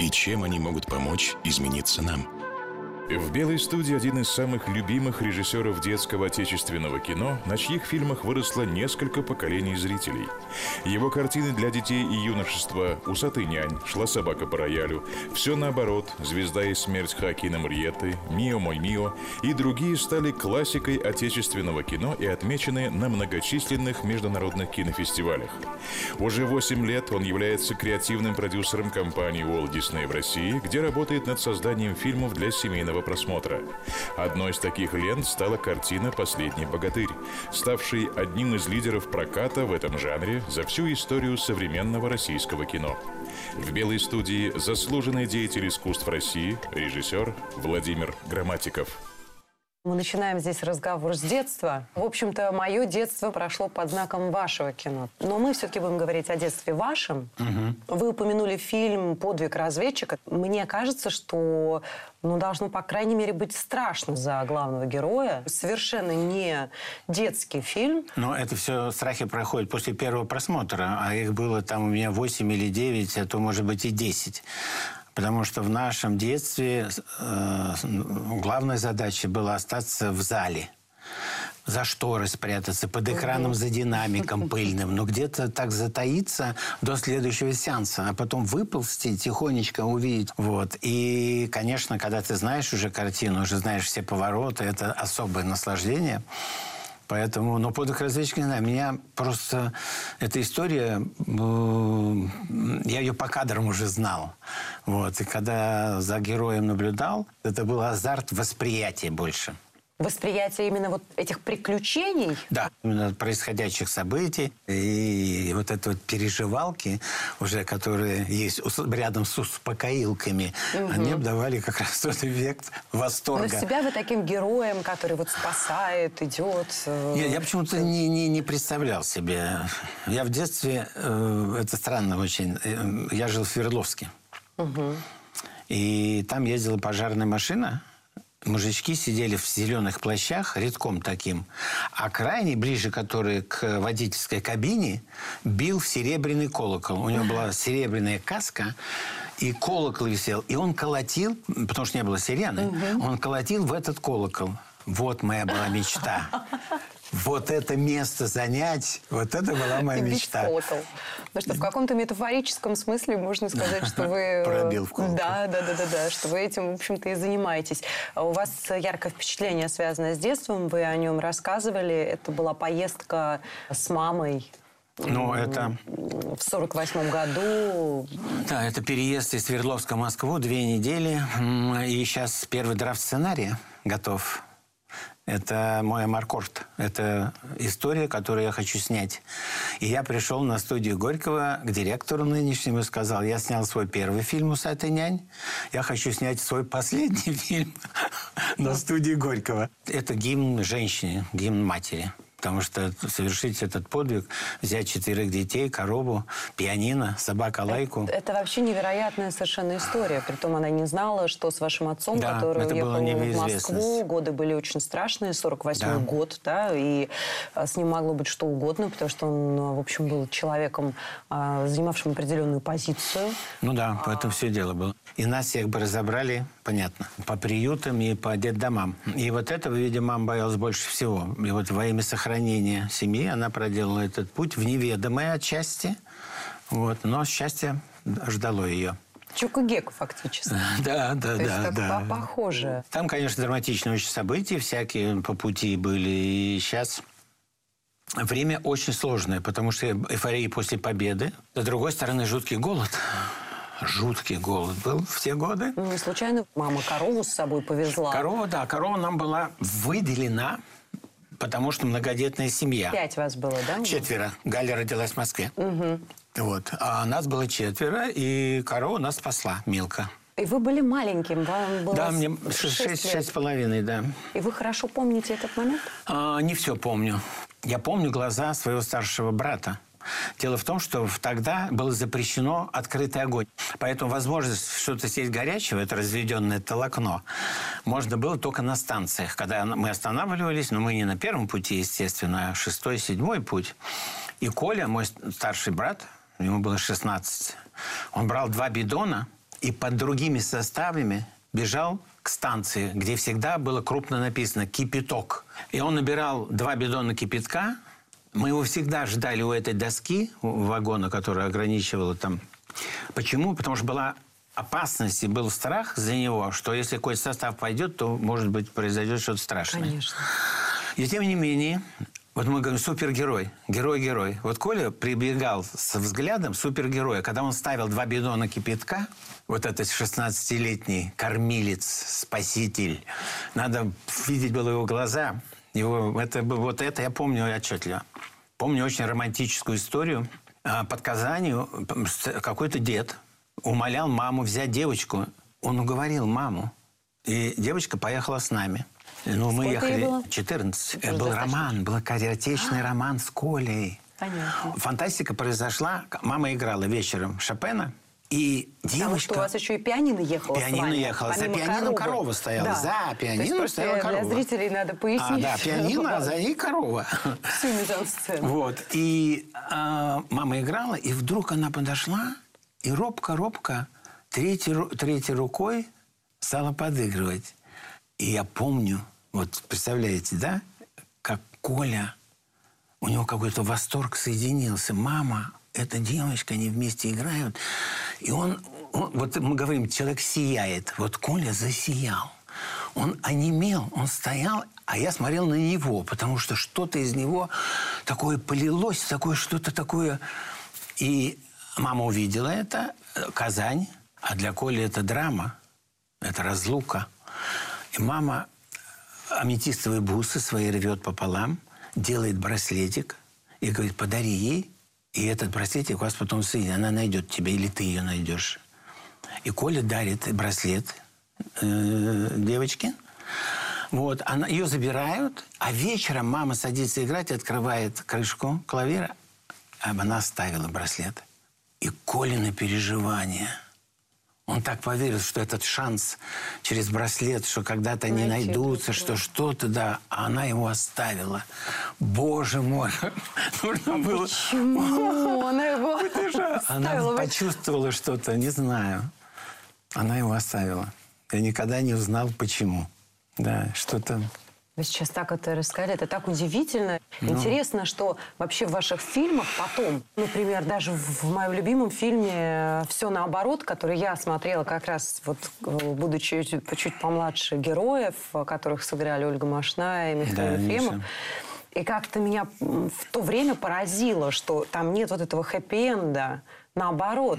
и чем они могут помочь измениться нам. В «Белой студии» один из самых любимых режиссеров детского отечественного кино, на чьих фильмах выросло несколько поколений зрителей. Его картины для детей и юношества «Усатый нянь», «Шла собака по роялю», «Все наоборот», «Звезда и смерть» Хакина Мриеты, «Мио мой Мио» и другие стали классикой отечественного кино и отмечены на многочисленных международных кинофестивалях. Уже 8 лет он является креативным продюсером компании Walt Disney в России, где работает над созданием фильмов для семейного массового просмотра. Одной из таких лент стала картина «Последний богатырь», ставший одним из лидеров проката в этом жанре за всю историю современного российского кино. В «Белой студии» заслуженный деятель искусств России, режиссер Владимир Грамматиков. Мы начинаем здесь разговор с детства. В общем-то, мое детство прошло под знаком вашего кино. Но мы все-таки будем говорить о детстве вашем. Угу. Вы упомянули фильм «Подвиг разведчика». Мне кажется, что ну, должно, по крайней мере, быть страшно за главного героя. Совершенно не детский фильм. Но это все страхи проходят после первого просмотра. А их было там у меня 8 или 9, а то, может быть, и 10. Потому что в нашем детстве э, главная задача была остаться в зале за шторы спрятаться, под экраном за динамиком пыльным, но где-то так затаиться до следующего сеанса, а потом выползти, тихонечко увидеть. Вот. И, конечно, когда ты знаешь уже картину, уже знаешь все повороты, это особое наслаждение. Поэтому, но подвиг разведчика, не знаю, меня просто эта история, я ее по кадрам уже знал. Вот. И когда за героем наблюдал, это был азарт восприятия больше восприятие именно вот этих приключений? Да, именно происходящих событий и вот это вот переживалки уже, которые есть рядом с успокоилками, угу. они давали как раз тот эффект восторга. Но себя вы таким героем, который вот спасает, идет... Э, я, я почему-то не, не, не представлял себе. Я в детстве, э, это странно очень, э, я жил в Свердловске. Угу. И там ездила пожарная машина, мужички сидели в зеленых плащах, редком таким, а крайний, ближе который к водительской кабине, бил в серебряный колокол. У него была серебряная каска, и колокол висел. И он колотил, потому что не было сирены, угу. он колотил в этот колокол. Вот моя была мечта вот это место занять, вот это была моя мечта. Потому что в каком-то метафорическом смысле можно сказать, что вы... Пробил в колокол. Да, да, да, да, да, что вы этим, в общем-то, и занимаетесь. А у вас яркое впечатление, связанное с детством, вы о нем рассказывали. Это была поездка с мамой ну, это... В сорок восьмом году... Да, это переезд из Свердловска в Москву, две недели. И сейчас первый драфт сценария готов. Это мой Амаркорт. Это история, которую я хочу снять. И я пришел на студию Горького к директору нынешнему и сказал, я снял свой первый фильм «Усатый нянь». Я хочу снять свой последний фильм на студии Горького. Это гимн женщине, гимн матери. Потому что совершить этот подвиг, взять четырех детей, корову, пианино, собака лайку. Это, это вообще невероятная совершенно история. Притом она не знала, что с вашим отцом, да, который уехал в Москву, годы были очень страшные, 48 да. год, да, и а, с ним могло быть что угодно, потому что он, в общем, был человеком, а, занимавшим определенную позицию. Ну да, в этом все дело было. И нас всех бы разобрали, понятно, по приютам и по детдомам. И вот этого, видимо, мама боялась больше всего. И вот во имя сохранения семьи она проделала этот путь в неведомой отчасти. Вот. Но счастье ждало ее. Чук Геку фактически. Да, да, То да. Есть да. похоже. Там, конечно, драматичные очень события всякие по пути были. И сейчас время очень сложное, потому что эйфория после победы. С другой стороны, жуткий голод жуткий голод был в те годы. Ну, не случайно мама корову с собой повезла? Корова, да. Корова нам была выделена, потому что многодетная семья. Пять вас было, да? Четверо. Галя родилась в Москве. Угу. Вот. А нас было четверо, и корова нас спасла, Милка. И вы были маленьким, вам было Да, мне шесть шесть с половиной, да. И вы хорошо помните этот момент? А, не все помню. Я помню глаза своего старшего брата. Дело в том, что тогда было запрещено открытый огонь. Поэтому возможность что-то съесть горячего, это разведенное толокно, можно было только на станциях. Когда мы останавливались, но мы не на первом пути, естественно, а шестой, седьмой путь. И Коля, мой старший брат, ему было 16, он брал два бидона и под другими составами бежал к станции, где всегда было крупно написано «кипяток». И он набирал два бидона кипятка. Мы его всегда ждали у этой доски у вагона, которая ограничивала там. Почему? Потому что была опасность и был страх за него, что если какой-то состав пойдет, то, может быть, произойдет что-то страшное. Конечно. И тем не менее, вот мы говорим супергерой, герой-герой. Вот Коля прибегал со взглядом супергероя, когда он ставил два бидона кипятка, вот этот 16-летний кормилец, спаситель, надо видеть было его глаза. Его, это, вот это я помню отчетливо. Помню очень романтическую историю. А, Под Казанью какой-то дед умолял маму взять девочку. Он уговорил маму. И девочка поехала с нами. Ну, мы Сколько ей ехали... было? 14. Это был достаточно. роман, был отечественный роман с Колей. Понятно. Фантастика произошла. Мама играла вечером Шопена. И Потому девочка... что у вас еще и пианино ехало Пианино ехало. За помимо пианино коровы. корова стояла. За То есть пианино стояла Для корова. зрителей надо А, пояснить. да, пианино, а за ней корова. Всю мизансцену. Вот. И а, мама играла, и вдруг она подошла и робко-робко третьей, третьей рукой стала подыгрывать. И я помню, вот представляете, да, как Коля, у него какой-то восторг соединился. Мама, эта девочка, они вместе играют. И он, он- вот мы говорим, человек сияет. Вот Коля засиял. Он онемел, он стоял, а я смотрел на него, потому что что-то из него такое полилось, такое что-то такое. И мама увидела это, э, Казань, а для Коли это драма, это разлука. И мама аметистовые бусы свои рвет пополам, делает браслетик и говорит, подари ей, и этот браслетик у вас потом сын, она найдет тебя, или ты ее найдешь. И Коля дарит браслет э, девочке. Вот, она, ее забирают, а вечером мама садится играть, открывает крышку клавира, а она оставила браслет. И Колины переживания – он так поверил, что этот шанс через браслет, что когда-то они найдутся, что что-то, да, а она его оставила. Боже мой, нужно было... Почему она его Она оставила? почувствовала что-то, не знаю. Она его оставила. Я никогда не узнал, почему. Да, что-то... Вы сейчас так это рассказали, это так удивительно. Ну. Интересно, что вообще в ваших фильмах потом, например, даже в, моем любимом фильме «Все наоборот», который я смотрела как раз, вот, э, будучи чуть, чуть помладше героев, э, которых сыграли Ольга Машна и Михаил Да, Ефремов. И как-то меня в то время поразило, что там нет вот этого хэппи-энда. Наоборот.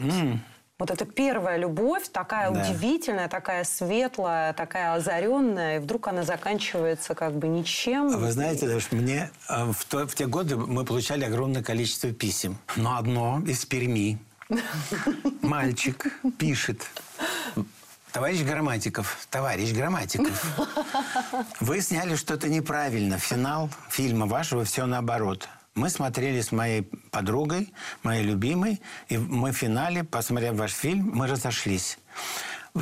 Вот это первая любовь, такая Да. удивительная, такая светлая, такая озаренная, и вдруг она заканчивается как бы ничем. Вы знаете, даже мне э, в, то- в те годы мы получали огромное количество писем. Но одно из Перми. Мальчик пишет. Товарищ Грамматиков, товарищ Грамматиков, вы сняли что-то неправильно. Финал фильма вашего все наоборот. Мы смотрели с моей подругой, моей любимой, и мы в финале, посмотрев ваш фильм, мы разошлись.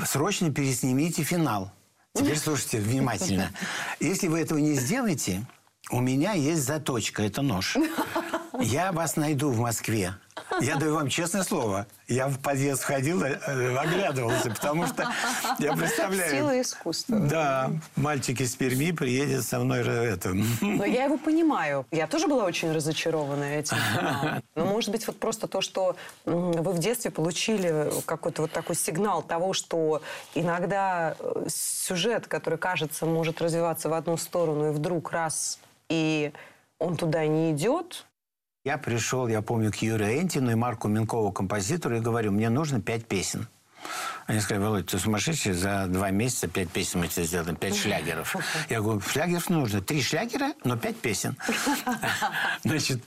Срочно переснимите финал. Теперь слушайте внимательно. Если вы этого не сделаете, у меня есть заточка, это нож. Я вас найду в Москве. Я даю вам честное слово. Я в подъезд входил, э, оглядывался, потому что я представляю... Сила искусства. Да, мальчик из Перми приедет со мной это. Но я его понимаю. Я тоже была очень разочарована этим. Но, может быть, вот просто то, что вы в детстве получили какой-то вот такой сигнал того, что иногда э, сюжет, который, кажется, может развиваться в одну сторону, и вдруг раз, и он туда не идет, Я пришел, я помню, к Юрию Энтину и Марку Минкову, композитору, и говорю, мне нужно пять песен. Они сказали, Володь, ты сумасшедший, за два месяца пять песен мы тебе сделаем, пять шлягеров. Я говорю, шлягеров нужно, три шлягера, но пять песен. Значит,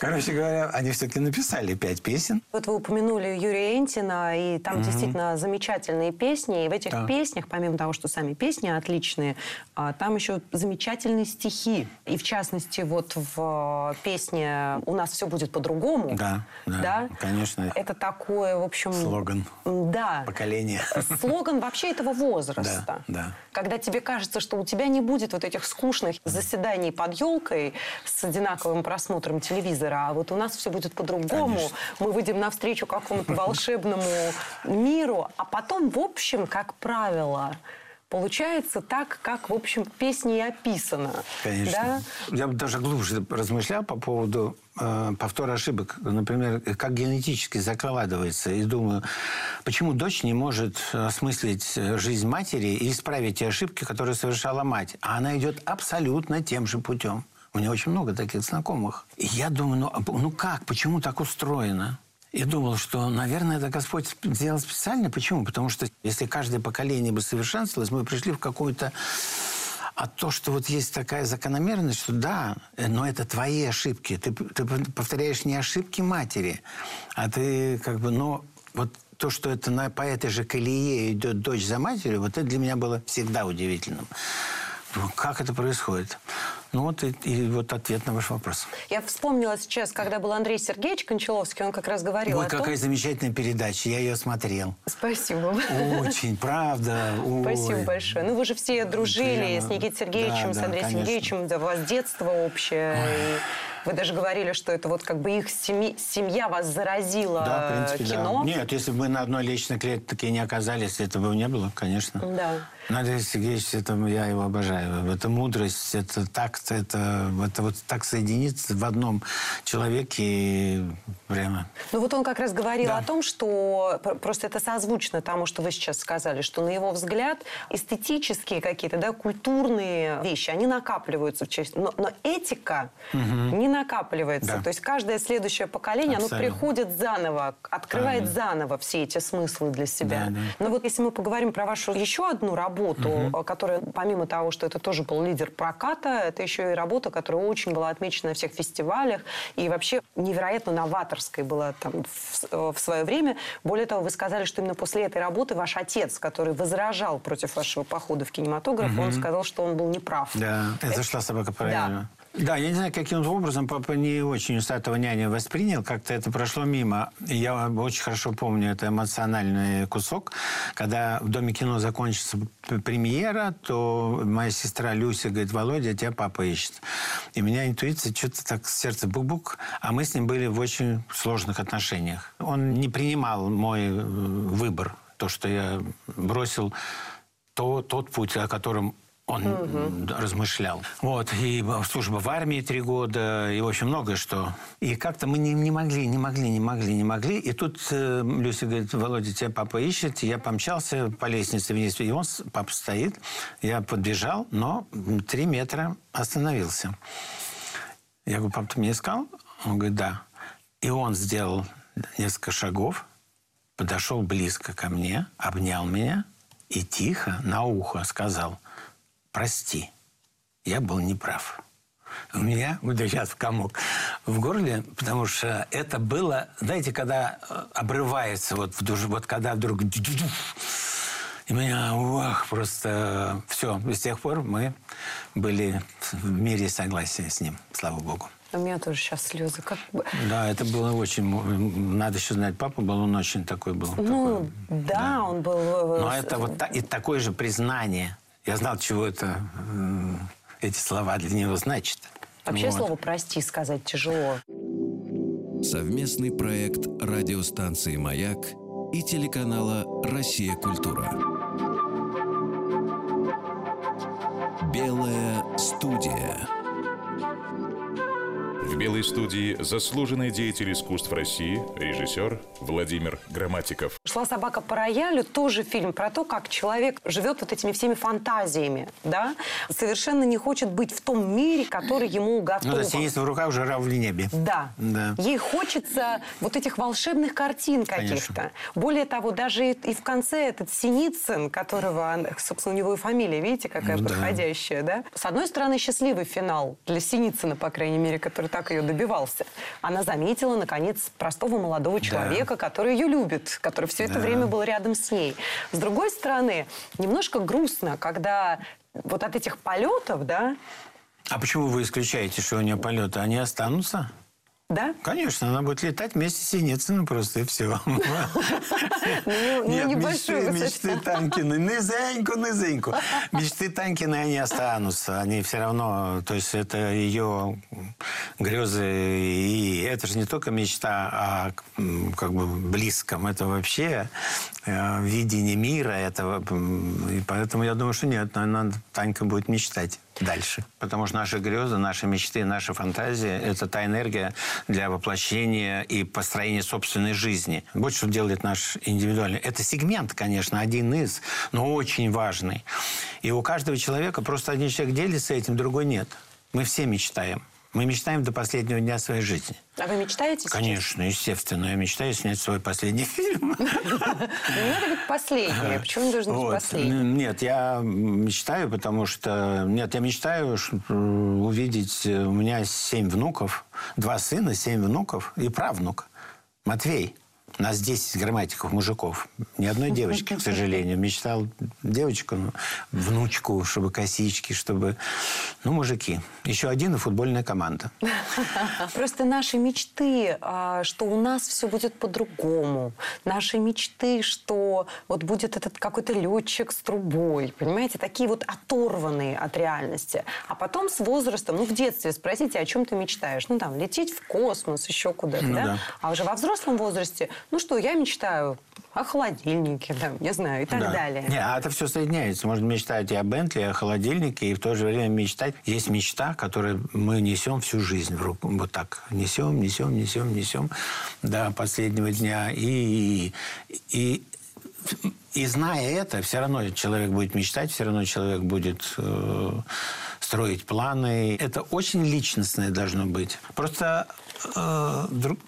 Короче говоря, они все-таки написали пять песен. Вот вы упомянули Юрия Энтина, и там действительно замечательные песни. И в этих Да. песнях, помимо того, что сами песни отличные, а, там еще замечательные стихи. И в частности, вот в э, песне «У нас все будет по-другому». Да, да, конечно. Это такое, в общем... Слоган. Да. Поколение. Слоган вообще этого возраста. Да, да. Когда тебе кажется, что у тебя не будет вот этих скучных заседаний под елкой с одинаковым просмотром телевизора, а вот у нас все будет по-другому. Конечно. Мы выйдем навстречу какому-то волшебному миру, а потом, в общем, как правило, получается так, как, в общем, в песне и описано. Конечно. Да? Я бы даже глубже размышлял по поводу э, повтора ошибок. Например, как генетически закладывается. И думаю, почему дочь не может осмыслить жизнь матери и исправить те ошибки, которые совершала мать. А она идет абсолютно тем же путем. У меня очень много таких знакомых. И я думаю, ну, а ну как, почему так устроено? И думал, что, наверное, это Господь сделал специально. Почему? Потому что если каждое поколение бы совершенствовалось, мы пришли в какую-то а то, что вот есть такая закономерность, что да, э, но это твои ошибки. Ты, ты повторяешь не ошибки матери, а ты как бы, но вот то, что это на, по этой же колее идет дочь за матерью, вот это для меня было всегда удивительным. Ну, Как это происходит? Ну вот и, и вот ответ на ваш вопрос. Я вспомнила сейчас, когда был Андрей Сергеевич Кончаловский, он как раз говорил Ой, о том... какая замечательная передача, я ее смотрел. Спасибо. Очень, правда. ой. Спасибо большое. Ну, вы же все дружили Прямо. с Никитой Сергеевичем, Да, с да, Андреем конечно. Сергеевичем. Да, у вас детство общее. И вы даже говорили, что это вот как бы их семи- семья вас заразила Да, в принципе, кино. да. Нет, если бы мы на одной личной клетке не оказались, этого бы не было, конечно. Да. Андрей Сергеевич, это, я его обожаю. Это мудрость, это так, это, это вот так соединиться в одном человеке прямо... Ну вот он как раз говорил Да. о том, что пр- просто это созвучно тому, что вы сейчас сказали, что на его взгляд эстетические какие-то, да, культурные вещи, они накапливаются в честь, но, но этика не накапливается. Да. То есть каждое следующее поколение, оно Абсолютно. приходит заново, открывает заново все эти смыслы для себя. Да, да. Но вот если мы поговорим про вашу еще одну работу, э, которая, помимо того, что это тоже был лидер проката, это еще и работа, которая очень была отмечена на всех фестивалях и вообще невероятно новаторской была там в, э, в свое время. Более того, вы сказали, что именно после этой работы ваш отец, который возражал против вашего похода в кинематограф, он сказал, что он был неправ. Да, это зашла собака правильно. Да, я не знаю, каким образом папа не очень усатого няня воспринял, как-то это прошло мимо. Я очень хорошо помню это эмоциональный кусок. Когда в Доме кино закончится премьера, то моя сестра Люся говорит, Володя, тебя папа ищет. И меня интуиция что-то так сердце бук-бук, а мы с ним были в очень сложных отношениях. Он не принимал мой э, выбор, то, что я бросил то, тот путь, о котором он м, размышлял. Вот, и служба в армии три года, и, в общем, многое что. И как-то мы не, не могли, не могли, не могли, не могли. И тут э, Люся говорит, Володя, тебя папа ищет. Я помчался по лестнице вниз, и он, папа стоит. Я подбежал, но три метра остановился. Я говорю, папа, ты меня искал? Он говорит, да. И он сделал несколько шагов, подошел близко ко мне, обнял меня и тихо на ухо сказал, прости, я был неправ. У меня, вот сейчас в комок в горле, потому что это было, знаете, когда э, обрывается, вот, в душе, вот когда вдруг... И меня, ох, просто все. И с тех пор мы были в мире согласия с ним, слава богу. У меня тоже сейчас слезы. Как. Да, это было очень... Надо еще знать, папа был, он очень такой был. Ну, такой, да, он был... э, Но это вот и такое же признание. Я знал, чего это, м, эти слова для него значат. Вообще Вот. слово «прости» сказать тяжело. Совместный проект радиостанции «Маяк» и телеканала «Россия. Культура». Белая студия. Белой студии заслуженный деятель искусств России, режиссер Владимир Грамматиков. «Шла собака по роялю» тоже фильм про то, как человек живет вот этими всеми фантазиями, да, совершенно не хочет быть в том мире, который ему Ну, готов. да, синица в руках, жара в небе. Да. Да. Ей хочется вот этих волшебных картин каких-то. Более того, даже и, и в конце этот Синицын, которого, собственно, у него и фамилия, видите, какая Ну да. подходящая, да? С одной стороны, счастливый финал для Синицына, по крайней мере, который так ее добивался. Она заметила, наконец, простого молодого человека, который ее любит, который все это Да. время был рядом с ней. С другой стороны, немножко грустно, когда вот от этих полетов, да, А почему вы исключаете, что у нее полеты? Они останутся? Да, Конечно, она будет летать вместе с Синицыным просто, и все. ну, Нет, небольшую мечты, Танькины, низеньку, низеньку. Мечты Танькины, они останутся. Они все равно, то есть это ее грезы. И это же не только мечта о м, как бы близком. Это вообще э, видение мира этого. И поэтому я думаю, что нет, Танька будет мечтать дальше. Потому что наши грезы, наши мечты, наша фантазия – это та энергия для воплощения и построения собственной жизни. Вот что делает наш индивидуальный. Это сегмент, конечно, один из, но очень важный. И у каждого человека просто один человек делится этим, другой нет. Мы все мечтаем. Мы мечтаем до последнего дня своей жизни. А вы мечтаете сейчас? Конечно, естественно. Я мечтаю снять свой последний фильм. Ну, Не надо быть последними. Почему не должен быть Вот. последним? Нет, я мечтаю, потому что... Нет, я мечтаю ш- увидеть... э, У меня семь внуков, два сына, семь внуков и правнук. Матвей. Нас 10 грамматиков, мужиков. Ни одной девочки, к сожалению. Мечтал девочку, ну, внучку, чтобы косички, чтобы... Ну, мужики. Еще один и футбольная команда. Просто наши мечты, а, что у нас все будет по-другому. Наши мечты, что вот будет этот какой-то летчик с трубой. Понимаете, такие вот оторванные от реальности. А потом с возрастом, ну, в детстве спросите, о чем ты мечтаешь? Ну, там, лететь в космос, еще куда-то, Ну да? да. А уже во взрослом возрасте, ну что, я мечтаю о холодильнике, там, не знаю, и так Да. далее. Не, а это все соединяется. Можно мечтать и о Бентли, и о холодильнике, и в то же время мечтать. Есть мечта, которую мы несем всю жизнь в руку. Вот так. Несем, несем, несем, несем до последнего дня. И, и, и зная это, все равно человек будет мечтать, все равно человек будет э, строить планы. Это очень личностное должно быть. Просто э, друг-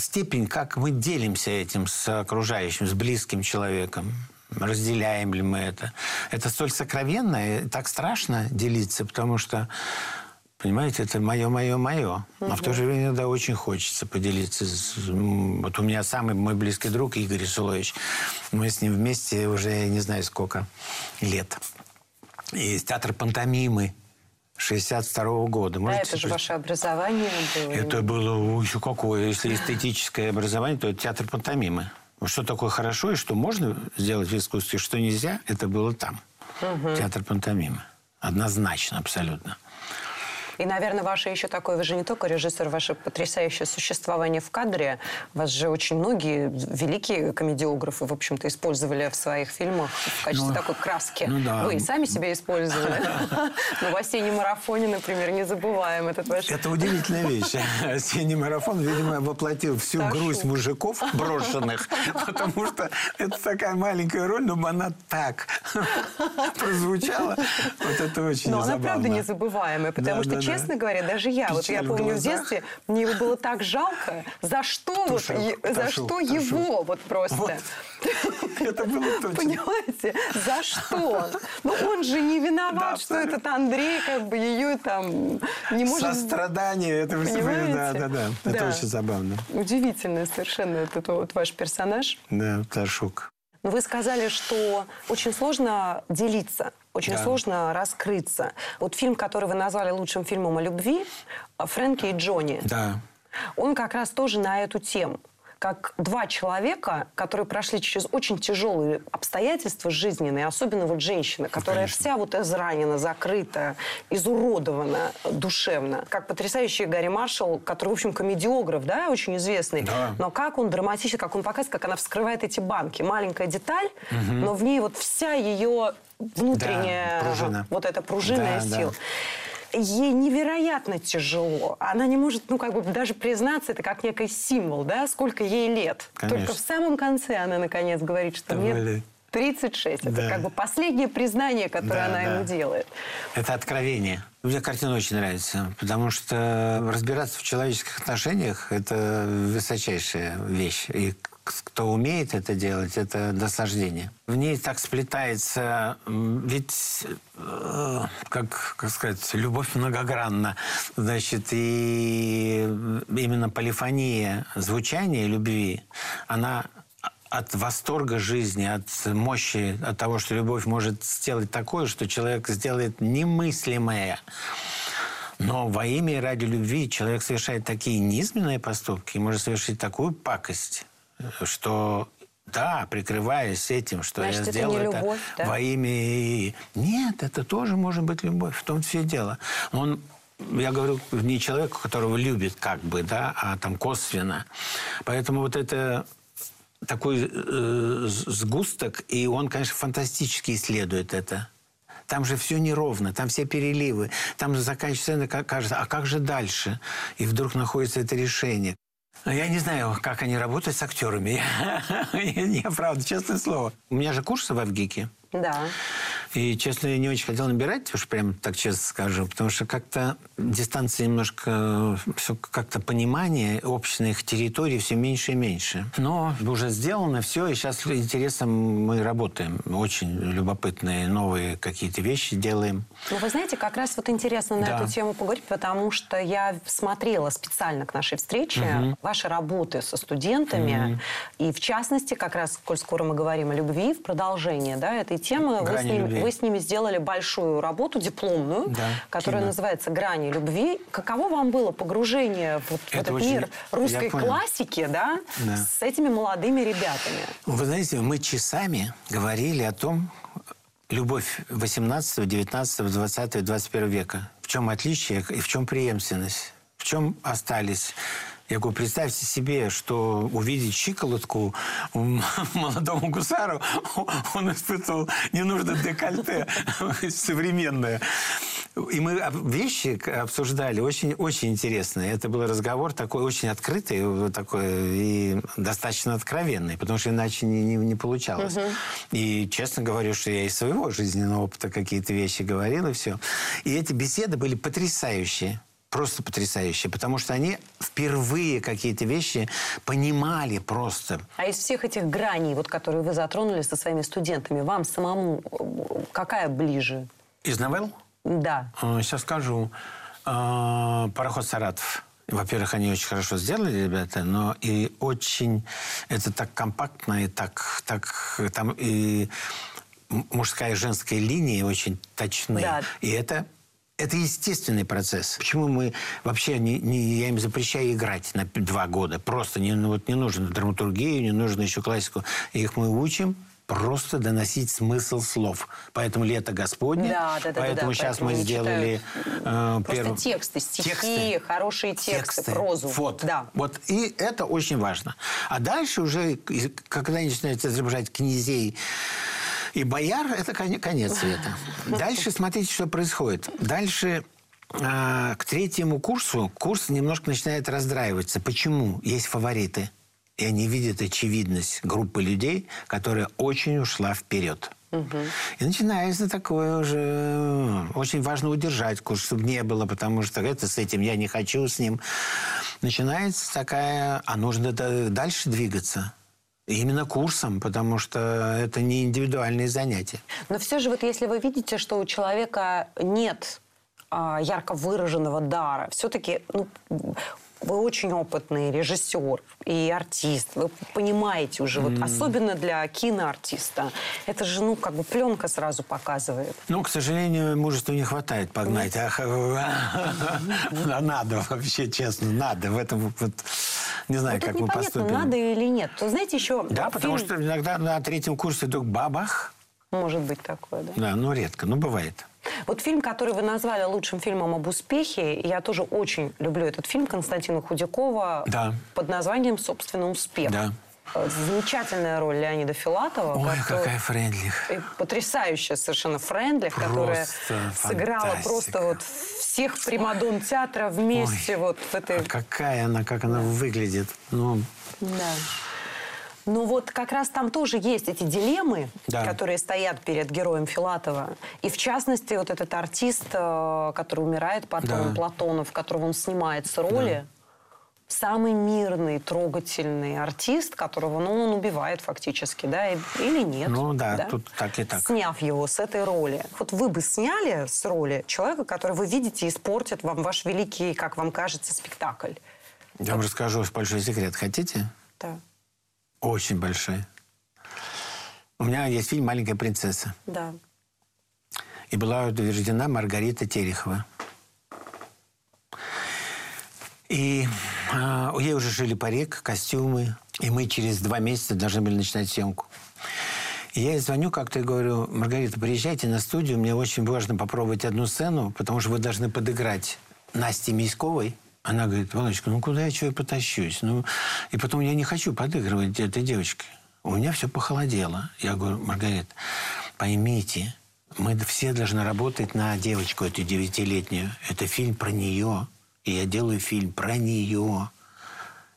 степень, как мы делимся этим с окружающим, с близким человеком. Разделяем ли мы это? Это столь сокровенно и так страшно делиться, потому что, понимаете, это мое, мое, мое. Но в то же время иногда очень хочется поделиться. Вот у меня самый мой близкий друг Игорь Сулович. Мы с ним вместе уже не знаю сколько лет. И театр пантомимы 62 года. Да, Можете это же ваше образование было. Это было еще какое. Если эстетическое образование, то это театр пантомимы. Что такое хорошо и что можно сделать в искусстве, что нельзя, это было там. Театр пантомимы. Однозначно, абсолютно. И, наверное, ваше еще такое, вы же не только режиссер, ваше потрясающее существование в кадре. Вас же очень многие великие комедиографы, в общем-то, использовали в своих фильмах в качестве Ну, такой краски. ну да. Вы и сами себя использовали. Но в «Осеннем марафоне», например, не забываем этот ваш... Это удивительная вещь. Осенний марафон, видимо, воплотил всю грусть мужиков брошенных, потому что это такая маленькая роль, но она так прозвучала. Вот это очень Но она правда незабываемая, потому что. Честно говоря, даже я, вот я в помню в детстве, мне его было так жалко, за что вот, за что его вот просто. Вот. Это было точно. Понимаете? За что? Ну, он же не виноват, Да, что этот Андрей как бы ее там не может... Сострадание, это вы Понимаете? Да, да, да. Это Да. очень забавно. Удивительный совершенно этот вот ваш персонаж. Да, Ташук. Вы сказали, что очень сложно делиться, очень Да. сложно раскрыться. Вот фильм, который вы назвали лучшим фильмом о любви, «Фрэнки и Джонни», Да. он как раз тоже на эту тему. Как два человека, которые прошли через очень тяжелые обстоятельства жизненные, особенно вот женщина, которая конечно. вся вот изранена, закрыта, изуродована душевно. Как потрясающий Гарри Маршалл, который, в общем, комедиограф, да, очень известный. Да. Но как он драматично, как он показывает, как она вскрывает эти банки. Маленькая деталь, но в ней вот вся ее внутренняя Да, пружина. вот эта пружинная Да, да. Ей невероятно тяжело. Она не может, ну, как бы даже признаться, это как некий символ, да, сколько ей лет. Конечно. Только в самом конце она, наконец, говорит, что мне Довольно. 36. Это Да. как бы последнее признание, которое Да, она да. ему делает. Это откровение. Мне картина очень нравится, потому что разбираться в человеческих отношениях – это высочайшая вещь. И кто умеет это делать, это наслаждение. В ней так сплетается, ведь, э, как, как сказать, любовь многогранна. Значит, и именно полифония звучания любви, она от восторга жизни, от мощи, от того, что любовь может сделать такое, что человек сделает немыслимое. Но во имя и ради любви человек совершает такие низменные поступки и может совершить такую пакость, что да, прикрываясь этим, что Значит, я сделал это, не это любовь, да? во имя... Нет, это тоже может быть любовь, в том все дело. Он я говорю не человеку, которого любит как бы, да, а там косвенно. Поэтому вот это такой э, сгусток, и он, конечно, фантастически исследует это. Там же все неровно, там все переливы. Там заканчивается, кажется, а как же дальше? И вдруг находится это решение. Я не знаю, как они работают с актерами. Я, правда, честное слово. У меня же курсы в Авгике. Да. И, честно, я не очень хотел набирать, уж прям так честно скажу, потому что как-то дистанция немножко, все как-то понимание общественных территорий все меньше и меньше. Но уже сделано все, и сейчас интересом мы работаем. Очень любопытные новые какие-то вещи делаем. Ну, вы знаете, как раз вот интересно на да. эту тему поговорить, потому что я смотрела специально к нашей встрече угу. ваши работы со студентами, угу. и в частности, как раз, коль скоро мы говорим о любви, в продолжение да, этой темы, вы с, ним, вы с ними сделали большую работу, дипломную, да, которая кино. называется «Грани любви». Каково вам было погружение в, в этот очень... мир русской классики да, да. с этими молодыми ребятами? Вы знаете, мы часами говорили о том, любовь 18, 19, 20, 21 века. В чем отличие и в чем преемственность? В чем остались я говорю, представьте себе, что увидеть щиколотку молодому гусару, он испытывал ненужное декольте современное. И мы вещи обсуждали очень, очень интересные. Это был разговор такой очень открытый такой, и достаточно откровенный, потому что иначе не, не, не получалось. Угу. И честно говорю, что я из своего жизненного опыта какие-то вещи говорил, и все. И эти беседы были потрясающие просто потрясающие, потому что они впервые какие-то вещи понимали просто. А из всех этих граней, вот, которые вы затронули со своими студентами, вам самому э, какая ближе? Из новелл? Да. Сейчас скажу. А, «Пароход Саратов». Во-первых, они очень хорошо сделали, ребята, но и очень это так компактно и так, так там и мужская и женская линии очень точны. Да. И это это естественный процесс. Почему мы вообще не, не я им запрещаю играть на два года? Просто не, ну, вот не нужно драматургию, не нужно еще классику. Их мы учим просто доносить смысл слов. Поэтому «Лето Господне». Да, да, да. Поэтому да, сейчас мы сделали... Э, просто перв... тексты, стихи, тексты, хорошие тексты, тексты, прозу. Вот, да. вот. И это очень важно. А дальше уже, когда начинается изображать князей и бояр – это конец света. Дальше смотрите, что происходит. Дальше э, к третьему курсу курс немножко начинает раздраиваться. Почему? Есть фавориты. И они видят очевидность группы людей, которая очень ушла вперед. И начинается такое уже... Очень важно удержать курс, чтобы не было, потому что это с этим я не хочу с ним. Начинается такая... А нужно дальше двигаться. Именно курсом, потому что это не индивидуальные занятия. Но все же вот если вы видите, что у человека нет а, ярко выраженного дара, все-таки ну, вы очень опытный режиссер и артист. Вы понимаете уже, вот особенно для киноартиста. Это же, ну, как бы пленка сразу показывает. Ну, к сожалению, мужества не хватает погнать. Ах, надо вообще, честно, надо. В этом вот не знаю, вот как мы поступим. надо или нет. То знаете, еще... Да, потому что иногда на третьем курсе вдруг бабах. Может быть такое, да? Да, ну редко, но бывает. Вот фильм, который вы назвали лучшим фильмом об успехе, я тоже очень люблю этот фильм Константина Худякова да. под названием «Собственно, успех». Да. Замечательная роль Леонида Филатова. Ой, который... какая Френдлих. Потрясающая совершенно Френдлих, просто которая сыграла фантастика. просто вот всех примадон театра вместе Ой, вот в этой... А какая она, как она выглядит. Ну... Да. Но вот как раз там тоже есть эти дилеммы, да. которые стоят перед героем Филатова. И в частности, вот этот артист, э, который умирает потом, да. Платонов, в которого он снимает с роли, самый мирный, трогательный артист, которого, ну, он убивает фактически, да, или нет. Ну да, тут так и так. Сняв его с этой роли. Вот вы бы сняли с роли человека, который вы видите испортит вам ваш великий, как вам кажется, спектакль. Я вам расскажу большой секрет. Хотите? Да. Очень большой. У меня есть фильм «Маленькая принцесса». Да. И была утверждена Маргарита Терехова. И а, ей уже шили парик, костюмы. И мы через два месяца должны были начинать съемку. И я ей звоню как-то и говорю, Маргарита, приезжайте на студию, мне очень важно попробовать одну сцену, потому что вы должны подыграть Насте Миськовой. Она говорит, Володечка, ну куда я чего потащусь? Ну, и потом я не хочу подыгрывать этой девочке. У меня все похолодело. Я говорю, Маргарита, поймите, мы все должны работать на девочку эту девятилетнюю. Это фильм про нее. И я делаю фильм про нее.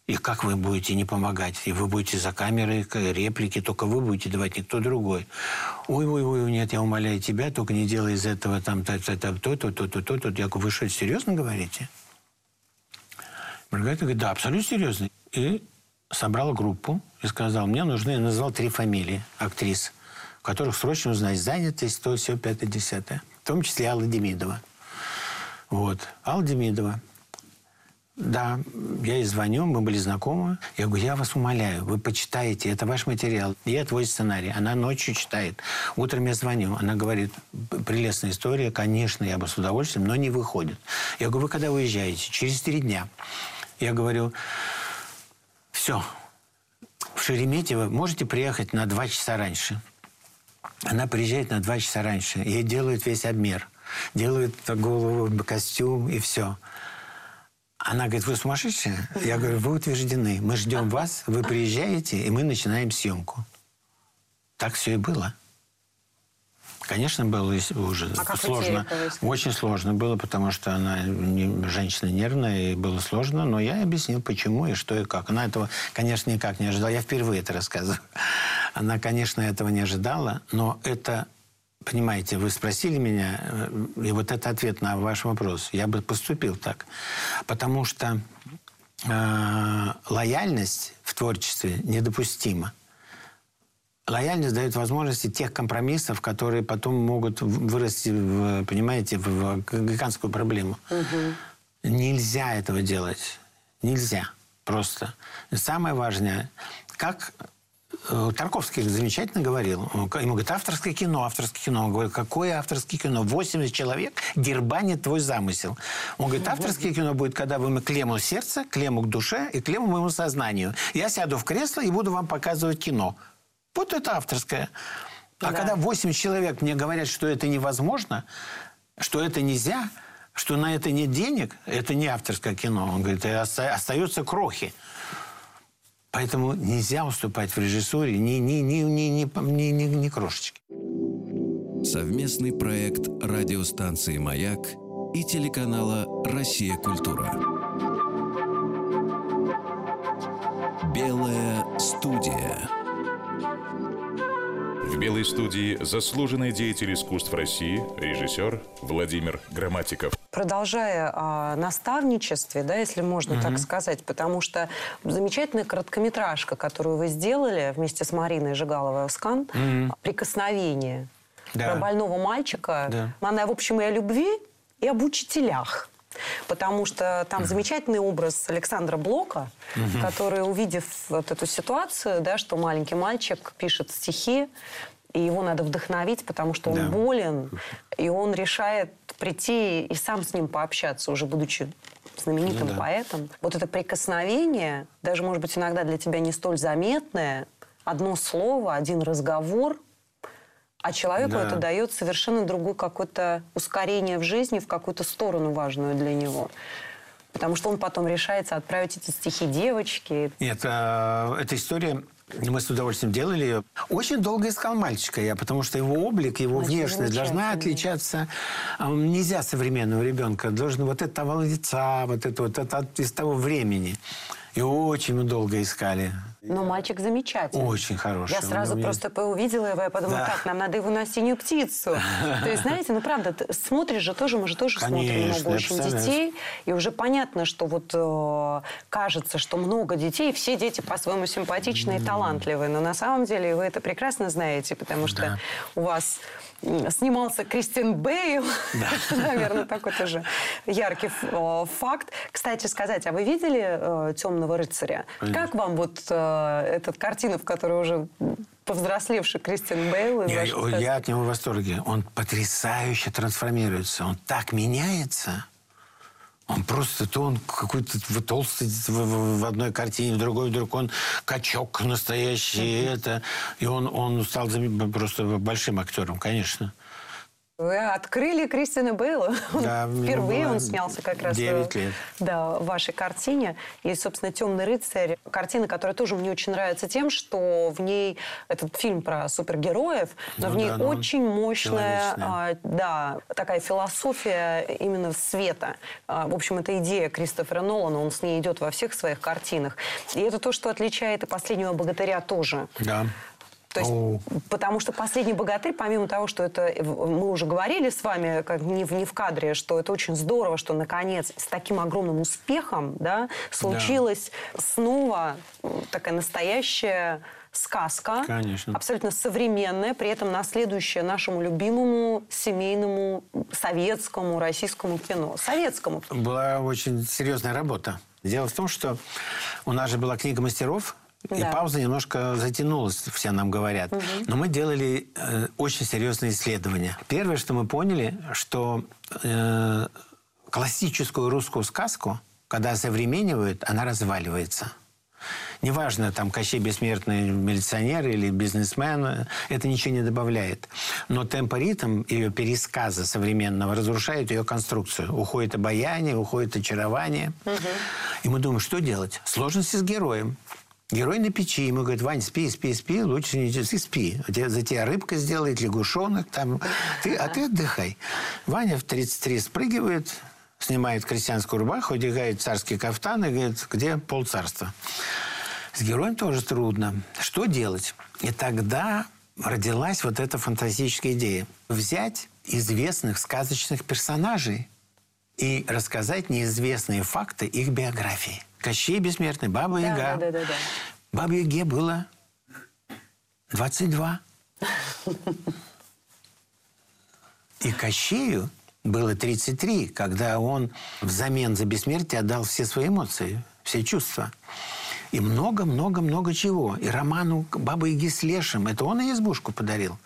И как вы будете не помогать? И вы будете за камерой реплики, только вы будете давать, никто другой. Ой-ой-ой, нет, я умоляю тебя, только не делай из этого там то-то, то-то, то-то, то-то. Я говорю, вы что, серьезно говорите? Маргарита говорит, да, абсолютно серьезно. И собрал группу и сказал, мне нужны, я назвал три фамилии актрис, которых срочно узнать, занятость, то, все, пятое, десятое. В том числе Алла Демидова. Вот. Алла Демидова. Да, я ей звоню, мы были знакомы. Я говорю, я вас умоляю, вы почитаете, это ваш материал. Я твой сценарий. Она ночью читает. Утром я звоню. Она говорит, прелестная история, конечно, я бы с удовольствием, но не выходит. Я говорю, вы когда уезжаете? Через три дня. Я говорю, все, в Шереметьево можете приехать на два часа раньше. Она приезжает на два часа раньше. Ей делают весь обмер. Делают голову, костюм и все. Она говорит, вы сумасшедшие? Я говорю, вы утверждены. Мы ждем вас, вы приезжаете, и мы начинаем съемку. Так все и было. Конечно, было уже А сложно. Очень сложно было, потому что она не- женщина нервная, и было сложно. Но я объяснил, почему и что и как. Она этого, конечно, никак не ожидала. Я впервые это рассказываю. Она, конечно, этого не ожидала, но это Понимаете, вы спросили меня, э, и вот это ответ на ваш вопрос. Я бы поступил так. Потому что э, лояльность в творчестве недопустима. Лояльность дает возможности тех компромиссов, которые потом могут вырасти, в, понимаете, в, гигантскую проблему. Нельзя этого делать. Нельзя. Просто. И Самое важное, как э, Тарковский замечательно говорил. Ему говорит, авторское кино, авторское кино. Он говорит, какое авторское кино? 80 человек дербанит твой замысел. Он говорит, авторское кино будет, когда вы клему сердце, клему к душе и клему моему сознанию. Я сяду в кресло и буду вам показывать кино. Вот это авторское. А Да. когда 8 человек мне говорят, что это невозможно, что это нельзя, что на это нет денег, это не авторское кино. Он говорит, «И оста- остаются крохи. Поэтому нельзя уступать в режиссуре ни, ни, ни, ни, ни, ни, ни, ни крошечки. Совместный проект радиостанции «Маяк» и телеканала «Россия. Культура». Белая студия. В «Белой студии» заслуженный деятель искусств России, режиссер Владимир Грамматиков. Продолжая о наставничестве, да, если можно так сказать, потому что замечательная короткометражка, которую вы сделали вместе с Мариной Жигаловой Оскан, «Прикосновение», Да. про больного мальчика, Да. она, в общем, и о любви, и об учителях. Потому что там замечательный образ Александра Блока, который, увидев вот эту ситуацию, да, что маленький мальчик пишет стихи, и его надо вдохновить, потому что он Да. болен, и он решает прийти и сам с ним пообщаться, уже будучи знаменитым Ну да. поэтом. Вот это прикосновение, даже, может быть, иногда для тебя не столь заметное, одно слово, один разговор, а человеку Да. это дает совершенно другое какое-то ускорение в жизни, в какую-то сторону важную для него. Потому что он потом решается отправить эти стихи девочке. Нет, э, эта история, мы с удовольствием делали ее. Очень долго искал мальчика я, потому что его облик, его Очень внешность должна отличаться. А, Нельзя современного ребенка. Должен вот этого лица, вот это вот это из того времени. И очень долго искали. Но мальчик замечательный. Очень хороший. Я сразу меня- просто увидела его, я подумала, Да. так, нам надо его на синюю птицу. То есть, знаете, ну правда, ты смотришь же тоже, мы же тоже смотрим много очень детей, и уже понятно, что вот э, кажется, что много детей, все дети по-своему симпатичные и талантливые, но на самом деле вы это прекрасно знаете, потому что у вас снимался Кристин Бейл, наверное, такой тоже яркий э, факт. Кстати сказать, а вы видели «Темного рыцаря»? Как вам вот э, эта картина, в которой уже повзрослевший Кристин Бейл? Я, я от него в восторге. Он потрясающе трансформируется. Он так меняется. Он просто то он какой-то толстый в, одной картине, в другой вдруг он качок настоящий, это. И он, он стал просто большим актером, конечно. Вы открыли Кристина Бейла. Да, Впервые он снялся как раз э, лет. Да, в вашей картине. И, собственно, «Темный рыцарь» – картина, которая тоже мне очень нравится тем, что в ней этот фильм про супергероев, но Ну в ней да, он очень мощная а, да, такая философия именно света. А, В общем, это идея Кристофера Нолана, он с ней идет во всех своих картинах. И это то, что отличает и «Последнего богатыря» тоже. Да. То есть, потому что «Последний богатырь», помимо того, что это, мы уже говорили с вами, как не, в- не в кадре, что это очень здорово, что наконец с таким огромным успехом да, случилась снова м, такая настоящая сказка. Конечно. Абсолютно современная, при этом наследующая нашему любимому семейному советскому российскому кино. Советскому. Была очень серьезная работа. Дело в том, что у нас же была книга мастеров, и Да. пауза немножко затянулась, все нам говорят. Но мы делали э, очень серьезные исследования. Первое, что мы поняли, что э, классическую русскую сказку, когда современнивают, она разваливается. Неважно, там, Кощей Бессмертный милиционер или бизнесмен, э, это ничего не добавляет. Но темпоритм ее пересказа современного разрушает ее конструкцию. Уходит обаяние, уходит очарование. И мы думаем, что делать? Сложности с героем. Герой на печи, ему говорят, Вань, спи, спи, спи, лучше не ты спи. А За тебя рыбка сделает, лягушонок, там, ты, а ты отдыхай. Ваня в 33 спрыгивает, снимает крестьянскую рубаху, одевает царский кафтан и говорит, где полцарства. С героем тоже трудно. Что делать? И тогда родилась вот эта фантастическая идея. Взять известных сказочных персонажей и рассказать неизвестные факты их биографии. Кощей Бессмертный, Баба Да, Яга. да, да, да, да. Бабе Яге было 22. И Кощею было 33, когда он взамен за бессмертие отдал все свои эмоции, все чувства. И много-много-много чего. И роману Бабы Яги с Лешим. Это он и избушку подарил.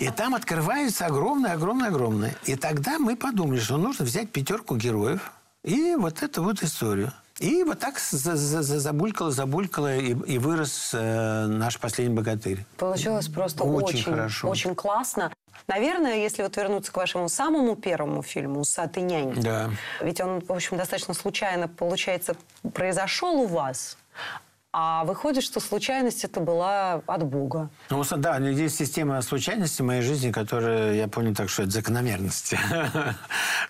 И там открываются огромные-огромные-огромные. И тогда мы подумали, что нужно взять пятерку героев и вот эту вот историю. И вот так за- за- за- забулькало, забулькало, и, и вырос э, наш последний богатырь. Получилось просто Очень очень, хорошо. очень классно. Наверное, если вот вернуться к вашему самому первому фильму «Усатый нянь», Да. ведь он, в общем, достаточно случайно, получается, произошел у вас, а выходит, что случайность это была от Бога. Ну, да, есть система случайностей в моей жизни, которая, я понял так, что это закономерность.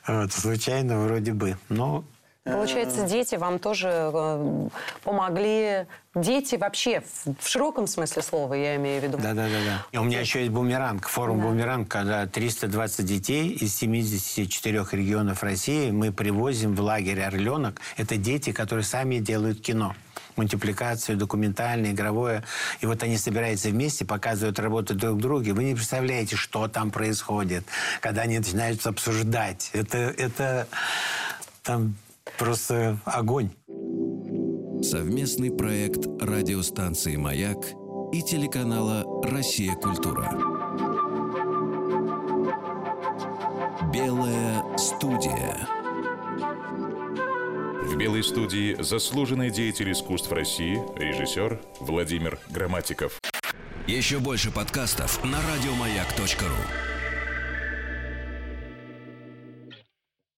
Вот, случайно вроде бы. Но Получается, дети вам тоже э, помогли. Дети вообще, в, широком смысле слова, я имею в виду. Да, да, да, да. И у меня еще есть бумеранг, форум бумеранг, когда 320 детей из 74 регионов России мы привозим в лагерь Орленок. Это дети, которые сами делают кино мультипликацию, документальное, игровое. И вот они собираются вместе, показывают работу друг друга. Вы не представляете, что там происходит, когда они начинают обсуждать. Это, это там просто огонь. Совместный проект радиостанции «Маяк» и телеканала «Россия. Культура». Белая студия. В «Белой студии» заслуженный деятель искусств России, режиссер Владимир Грамматиков. Еще больше подкастов на радиомаяк.ру.